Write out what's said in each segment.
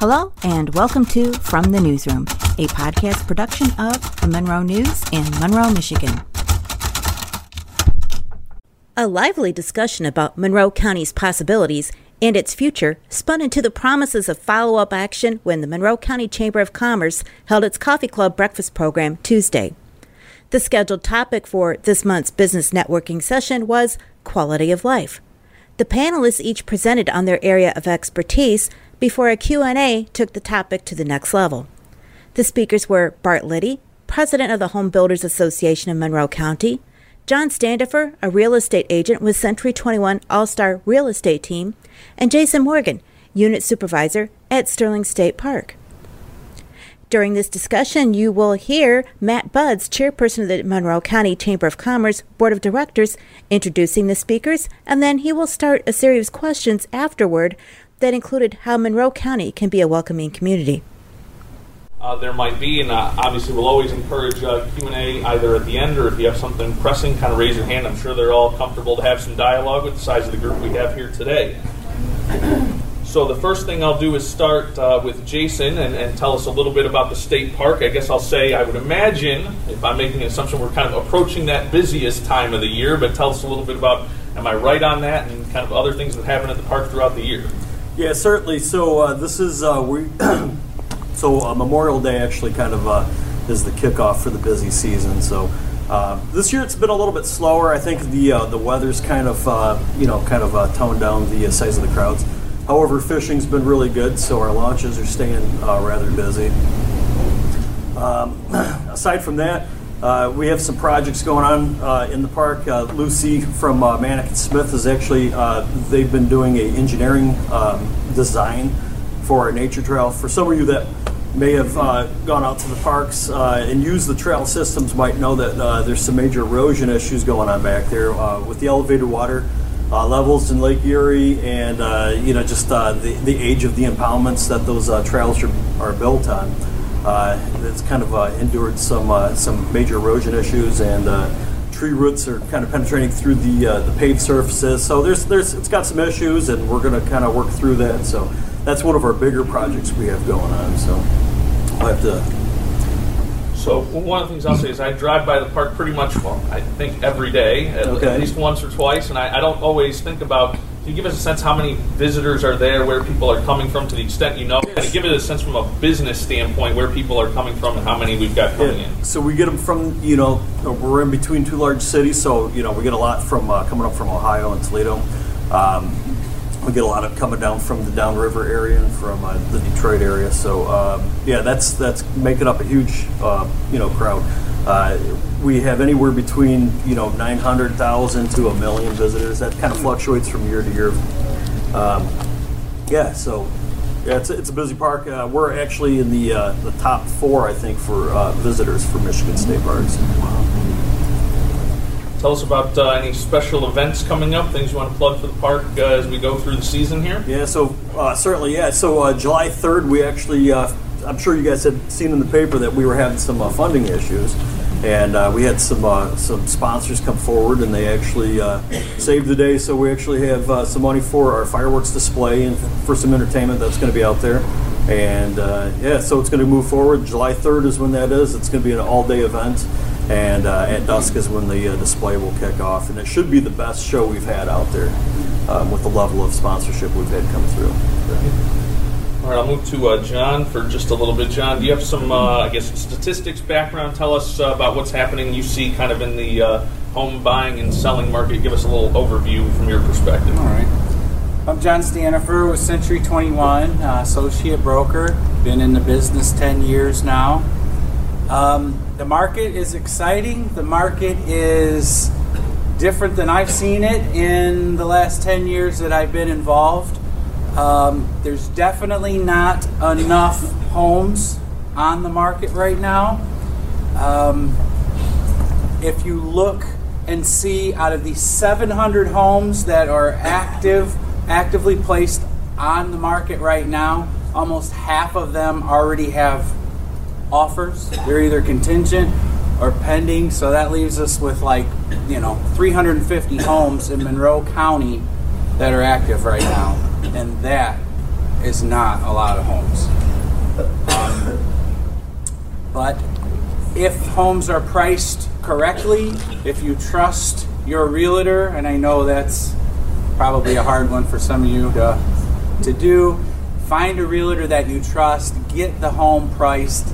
Hello, and welcome to From the Newsroom, a podcast production of the Monroe News in Monroe, Michigan. A lively discussion about Monroe County's possibilities and its future spun into the promises of follow up action when the Monroe County Chamber of Commerce held its Coffee Club breakfast program Tuesday. The scheduled topic for this month's business networking session was quality of life. The panelists each presented on their area of expertise before a Q&A took the topic to the next level. The speakers were Bart Lydy, president of the Home Builders Association of Monroe County, Jon Standifer, a real estate agent with Century 21 Allstar Real Estate Team, and Jason Morgan, unit supervisor at Sterling State Park. During this discussion, you will hear Matt Budds, chairperson of the Monroe County Chamber of Commerce Board of Directors, introducing the speakers, and then he will start a series of questions afterward that included how Monroe County can be a welcoming community. Uh, there might be, and uh, obviously we'll always encourage uh, Q&A either at the end or if you have something pressing, kind of raise your hand. I'm sure they're all comfortable to have some dialogue with the size of the group we have here today. So the first thing I'll do is start uh, with Jason and, and, tell us a little bit about the state park. I guess I'll say I would imagine, if I'm making an assumption, we're kind of approaching that busiest time of the year. But tell us a little bit about, am I right on that, and kind of other things that happen at the park throughout the year? Yeah, certainly. So uh, this is uh, we. so uh, Memorial Day actually kind of uh, is the kickoff for the busy season. So. Uh, this year it's been a little bit slower. I think the the weather's kind of you know kind of toned down the size of the crowds. However, fishing's been really good, so our launches are staying uh, rather busy. Um, aside from that, uh, we have some projects going on uh, in the park. Uh, Lucy from uh, Mannik Smith is actually uh, they've been doing a engineering um, design for our nature trail. For some of you that may have gone out to the parks and used the trail systems, might know that there's some major erosion issues going on back there with the elevated water uh, levels in Lake Erie and uh, you know just uh, the, the age of the impoundments that those uh, trails are, are built on. Uh, it's kind of uh, endured some some major erosion issues and tree roots are kind of penetrating through the the paved surfaces. So there's there's it's got some issues and we're going to kind of work through that. So that's one of our bigger projects we have going on. So I have to so one of the things I'll say is I drive by the park pretty much, well, I think every day, at, okay. at least once or twice, and I, I, don't always think about. Can you give us a sense how many visitors are there, where people are coming from, to the extent you know? Of give it a sense from a business standpoint where people are coming from and how many we've got coming yeah. in. So we get them from, you know, we're in between two large cities, so you know we get a lot from uh, coming up from Ohio and Toledo. Um, we get a lot of coming down from the downriver area and from uh, the Detroit area. So um, yeah, that's that's making up a huge uh, you know crowd. Uh, we have anywhere between you know 900,000 to a million visitors. That kind of fluctuates from year to year. Um, yeah, so yeah, it's a, it's a busy park. Uh, we're actually in the uh, the top four, I think, for uh, visitors for Michigan State Parks. Tell us about uh, any special events coming up, things you want to plug for the park uh, as we go through the season here. Yeah, so uh, certainly, yeah. So uh, July 3rd, we actually, uh, I'm sure you guys had seen in the paper that we were having some uh, funding issues. And we had some some sponsors come forward, and they actually saved the day. So we actually have some money for our fireworks display and for some entertainment that's going to be out there. And yeah, so it's going to move forward. July 3rd is when that is. It's going to be an all-day event and uh, at dusk is when the uh, display will kick off. And it should be the best show we've had out there um, with the level of sponsorship we've had come through. All right, I'll move to uh, Jon for just a little bit. Jon, do you have some, uh, I guess, statistics background? Tell us uh, about what's happening you see kind of in the uh, home buying and selling market. Give us a little overview from your perspective. All right. I'm Jon Standifer with Century 21, associate broker. Been in the business 10 years now. Um, the market is exciting. The market is different than I've seen it in the last 10 years that I've been involved. Um, there's definitely not enough homes on the market right now. Um, if you look and see out of the 700 homes that are active, actively placed on the market right now, almost half of them already have offers. They're either contingent or pending. So that leaves us with like, you know, 350 homes in Monroe County that are active right now. And that is not a lot of homes. Um, but if homes are priced correctly, if you trust your realtor, and I know that's probably a hard one for some of you to, to do, find a realtor that you trust, get the home priced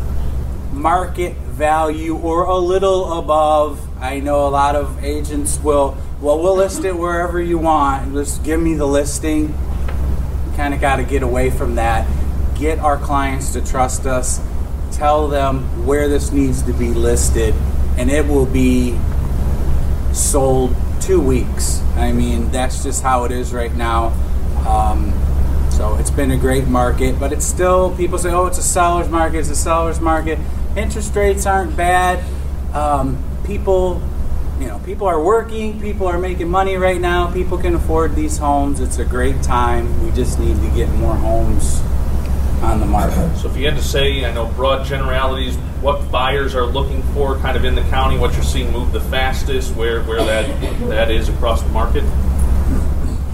market value or a little above. I know a lot of agents will, well, we'll list it wherever you want. Just give me the listing. Kind of got to get away from that. Get our clients to trust us. Tell them where this needs to be listed, and it will be sold two weeks. I mean, that's just how it is right now. Um, so it's been a great market, but it's still, people say, oh, it's a seller's market, it's a seller's market. Interest rates aren't bad. Um, people, you know, people are working, people are making money right now, people can afford these homes. It's a great time. We just need to get more homes on the market. So if you had to say, I know broad generalities, what buyers are looking for kind of in the county, what you're seeing move the fastest, where, where that that is across the market?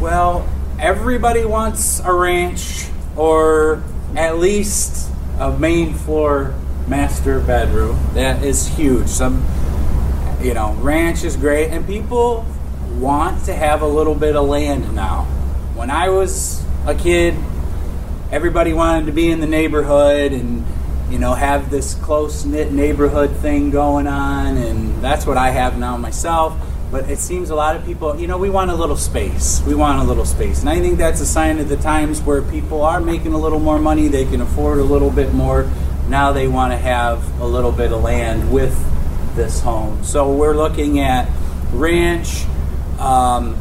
Well, everybody wants a ranch or at least a main floor master bedroom. That is huge. Some, you know, ranch is great, and people want to have a little bit of land now. When I was a kid, everybody wanted to be in the neighborhood and you know have this close knit neighborhood thing going on, and that's what I have now myself. But it seems a lot of people, you know, we want a little space. We want a little space. And I think that's a sign of the times where people are making a little more money, they can afford a little bit more now they want to have a little bit of land with this home. So we're looking at ranch, um,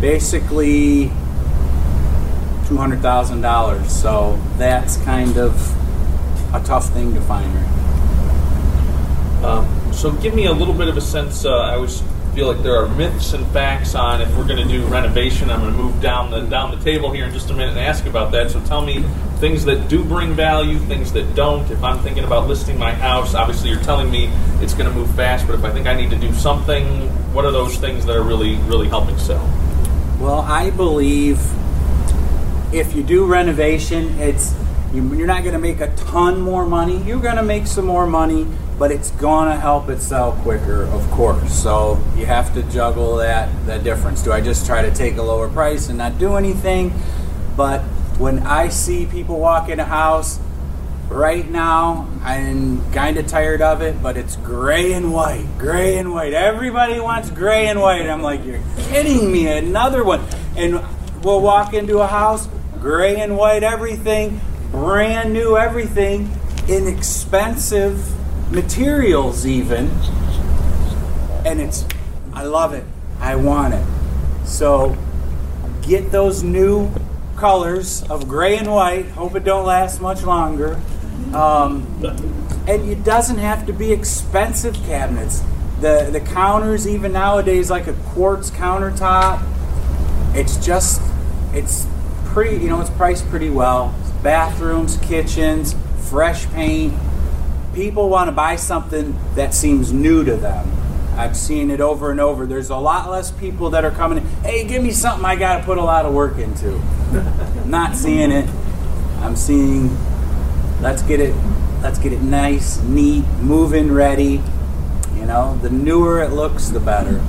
basically two hundred thousand dollars. So that's kind of a tough thing to find. Um, so give me a little bit of a sense. Uh, I always feel like there are myths and facts on if we're going to do renovation. I'm going to move down the down the table here in just a minute and ask about that. So tell me things that do bring value, things that don't. If I'm thinking about listing my house, obviously you're telling me it's going to move fast, but if I think I need to do something, what are those things that are really, really helping sell? Well, I believe if you do renovation, it's you're not going to make a ton more money. You're going to make some more money, but it's going to help it sell quicker, of course. So you have to juggle that that difference. Do I just try to take a lower price and not do anything? But when I see people walk in a house right now, I'm kind of tired of it, but it's gray and white, gray and white. Everybody wants gray and white. I'm like, you're kidding me. Another one. And we'll walk into a house, gray and white everything, brand new everything, inexpensive materials even. And it's, I love it. I want it. So get those new colors of gray and white. Hope it don't last much longer. Um, and it doesn't have to be expensive cabinets. The the counters even nowadays like a quartz countertop. It's just it's pretty you know it's priced pretty well. Bathrooms, kitchens, fresh paint. People want to buy something that seems new to them. I've seen it over and over. There's a lot less people that are coming. Hey, give me something I got to put a lot of work into. Not seeing it. I'm seeing. Let's get it. Let's get it nice, neat, moving, ready. You know, the newer it looks, the better.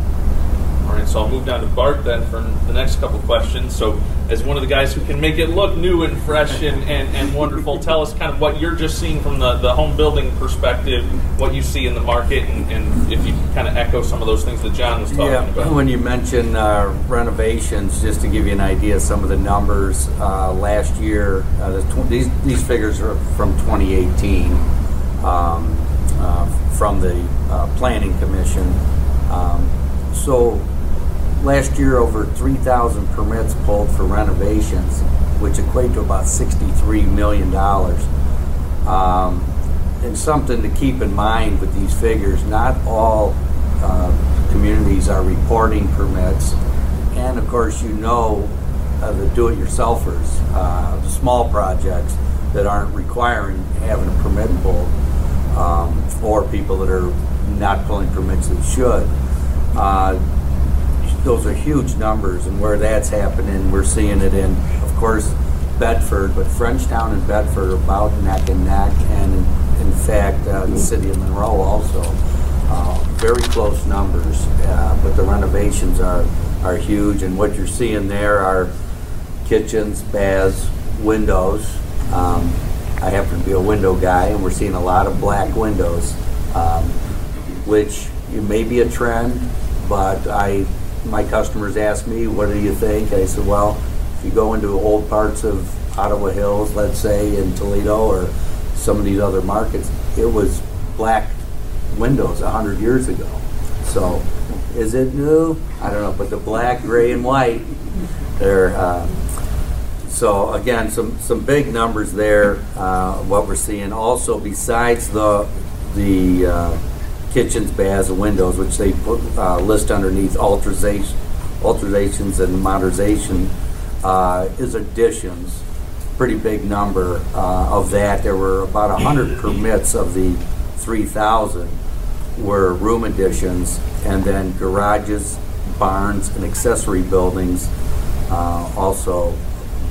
So I'll move down to Bart then for the next couple questions. So, as one of the guys who can make it look new and fresh and, and, and wonderful, tell us kind of what you're just seeing from the, the home building perspective, what you see in the market, and, and if you kind of echo some of those things that Jon was talking yeah, about. When you mention uh, renovations, just to give you an idea of some of the numbers, uh, last year, uh, the tw- these, these figures are from 2018 um, uh, from the uh, Planning Commission. Um, so last year over 3,000 permits pulled for renovations, which equate to about $63 million. Um, and something to keep in mind with these figures, not all uh, communities are reporting permits. And of course, you know uh, the do-it-yourselfers, uh, small projects that aren't requiring having a permit pulled, um, or people that are not pulling permits that should. Uh, those are huge numbers, and where that's happening, we're seeing it in, of course, Bedford, but Frenchtown and Bedford are about neck and neck, and in, fact, uh, the city of Monroe also. Uh, very close numbers, uh, but the renovations are, are huge, and what you're seeing there are kitchens, baths, windows. Um, I happen to be a window guy, and we're seeing a lot of black windows, um, which may be a trend, but I, my customers ask me, "What do you think?" I said, "Well, if you go into old parts of Ottawa Hills, let's say in Toledo or some of these other markets, it was black windows a hundred years ago. So, is it new? I don't know, but the black, gray, and white, they're." Uh, so again, some some big numbers there. Uh, what we're seeing also besides the the uh, kitchens, baths, and windows, which they put, uh, list underneath alteration, alterations and modernization, uh, is additions. Pretty big number uh, of that. There were about hundred permits of the three thousand were room additions, and then garages, barns, and accessory buildings. Uh, also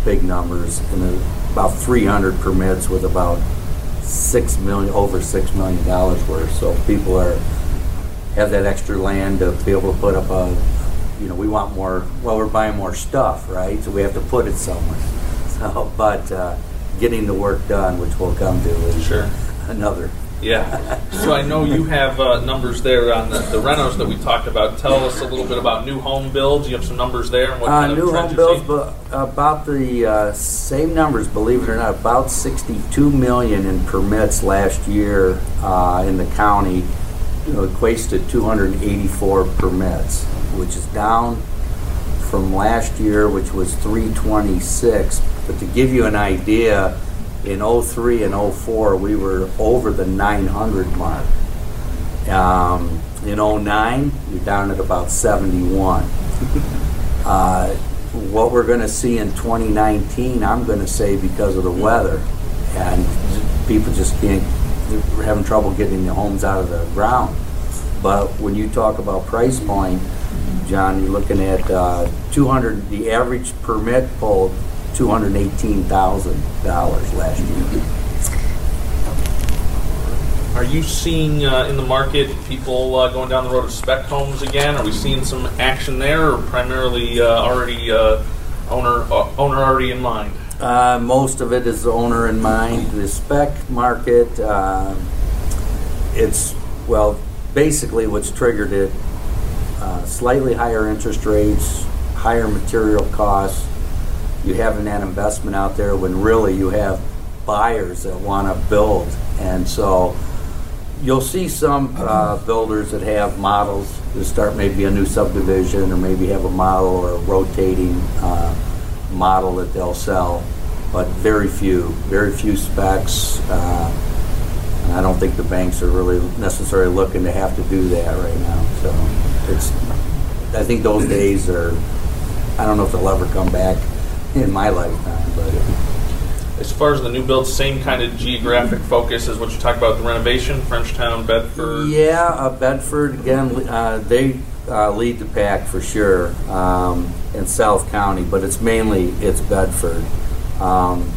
big numbers, and about 300 permits with about six million, over six million dollars worth. So people are have that extra land to be able to put up a, you know, we want more. Well, we're buying more stuff, right? So we have to put it somewhere. So, but uh, getting the work done, which we'll come to, is Sure. another. Yeah. So I know you have uh, numbers there on the, the renos that we talked about. Tell us a little bit about new home builds. You have some numbers there. And what Uh, kind of new trends home builds, but about the uh, same numbers, believe it or not, about 62 million in permits last year uh, in the county. You know, equates to 284 permits, which is down from last year, which was 326. But to give you an idea, in 03 and 04, we were over the 900 mark. Um, in 09, you're down at about 71. Uh, what we're going to see in 2019, I'm going to say because of the weather, and people just can't, they're having trouble getting the homes out of the ground. But when you talk about price point, Jon, you're looking at uh, 200, the average permit pulled $218,000 last year. Are you seeing uh, in the market people uh, going down the road of spec homes again? Are we seeing some action there, or primarily uh, already uh, owner uh, owner already in mind? Uh, most of it is the owner in mind. The spec market, uh, it's, well, basically what's triggered it, uh, slightly higher interest rates, higher material costs. You having that investment out there when really you have buyers that want to build. And so you'll see some uh, builders that have models to start maybe a new subdivision or maybe have a model or a rotating uh, model that they'll sell, but very few, very few specs. Uh, I don't think the banks are really necessarily looking to have to do that right now. So it's, I think those days are, I don't know if they'll ever come back in my lifetime, but As far as the new builds, same kind of geographic focus as what you talked about the renovation, Frenchtown, Bedford. Yeah, uh, Bedford again. Uh, they uh, lead the pack for sure um, in South County, but it's mainly it's Bedford. Um,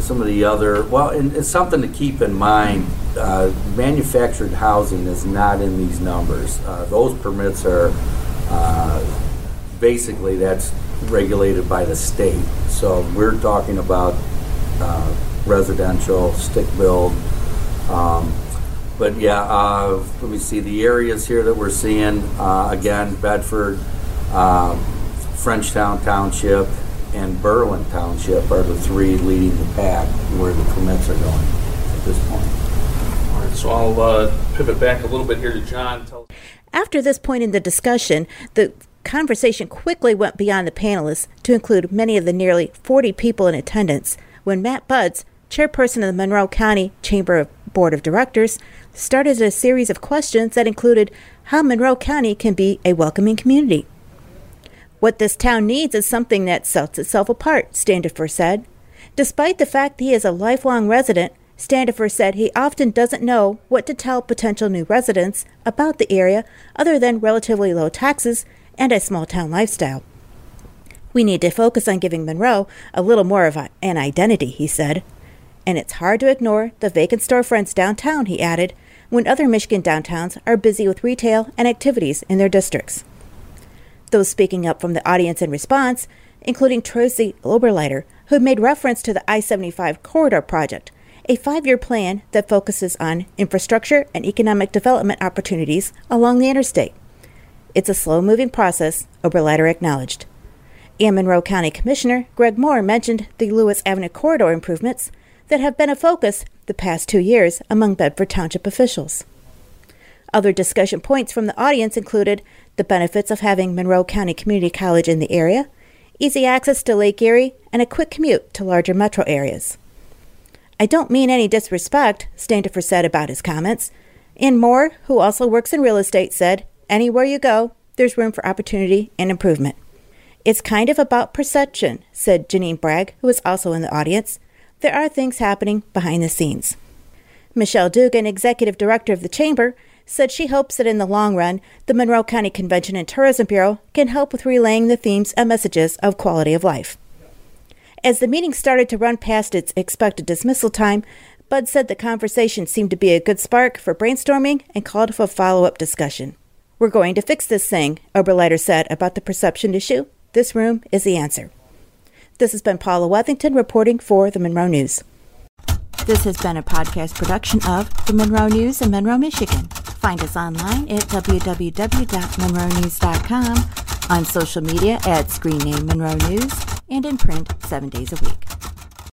some of the other well, and it's something to keep in mind. Uh, manufactured housing is not in these numbers. Uh, those permits are uh, basically that's regulated by the state. So we're talking about uh, residential stick build. Um, but yeah, uh, let me see the areas here that we're seeing. Uh, again, Bedford, um, Frenchtown Township, and Berlin Township are the three leading the pack where the permits are going at this point. All right, so I'll uh, pivot back a little bit here to Jon. Tell After this point in the discussion, the conversation quickly went beyond the panelists to include many of the nearly 40 people in attendance when Matt Budds, chairperson of the Monroe County Chamber of Board of Directors, started a series of questions that included how Monroe County can be a welcoming community. What this town needs is something that sets itself apart, Standifer said. Despite the fact he is a lifelong resident, Standifer said he often doesn't know what to tell potential new residents about the area other than relatively low taxes and a small town lifestyle. We need to focus on giving Monroe a little more of a, an identity, he said. And it's hard to ignore the vacant storefronts downtown, he added, when other Michigan downtowns are busy with retail and activities in their districts. Those speaking up from the audience in response, including Tracy Oberleiter, who made reference to the I 75 Corridor Project, a five year plan that focuses on infrastructure and economic development opportunities along the interstate. It's a slow moving process, Oberleiter acknowledged. And Monroe County Commissioner Greg Moore mentioned the Lewis Avenue corridor improvements that have been a focus the past two years among Bedford Township officials. Other discussion points from the audience included the benefits of having Monroe County Community College in the area, easy access to Lake Erie, and a quick commute to larger metro areas. I don't mean any disrespect, Standifer said about his comments. And Moore, who also works in real estate, said, Anywhere you go, there's room for opportunity and improvement. It's kind of about perception, said Janine Bragg, who was also in the audience. There are things happening behind the scenes. Michelle Dugan, executive director of the Chamber, said she hopes that in the long run, the Monroe County Convention and Tourism Bureau can help with relaying the themes and messages of quality of life. As the meeting started to run past its expected dismissal time, Bud said the conversation seemed to be a good spark for brainstorming and called for follow up discussion. We're going to fix this thing, Oberleiter said about the perception issue. This room is the answer. This has been Paula Wethington reporting for the Monroe News. This has been a podcast production of the Monroe News in Monroe, Michigan. Find us online at www.monroenews.com, on social media at screen name Monroe News, and in print seven days a week.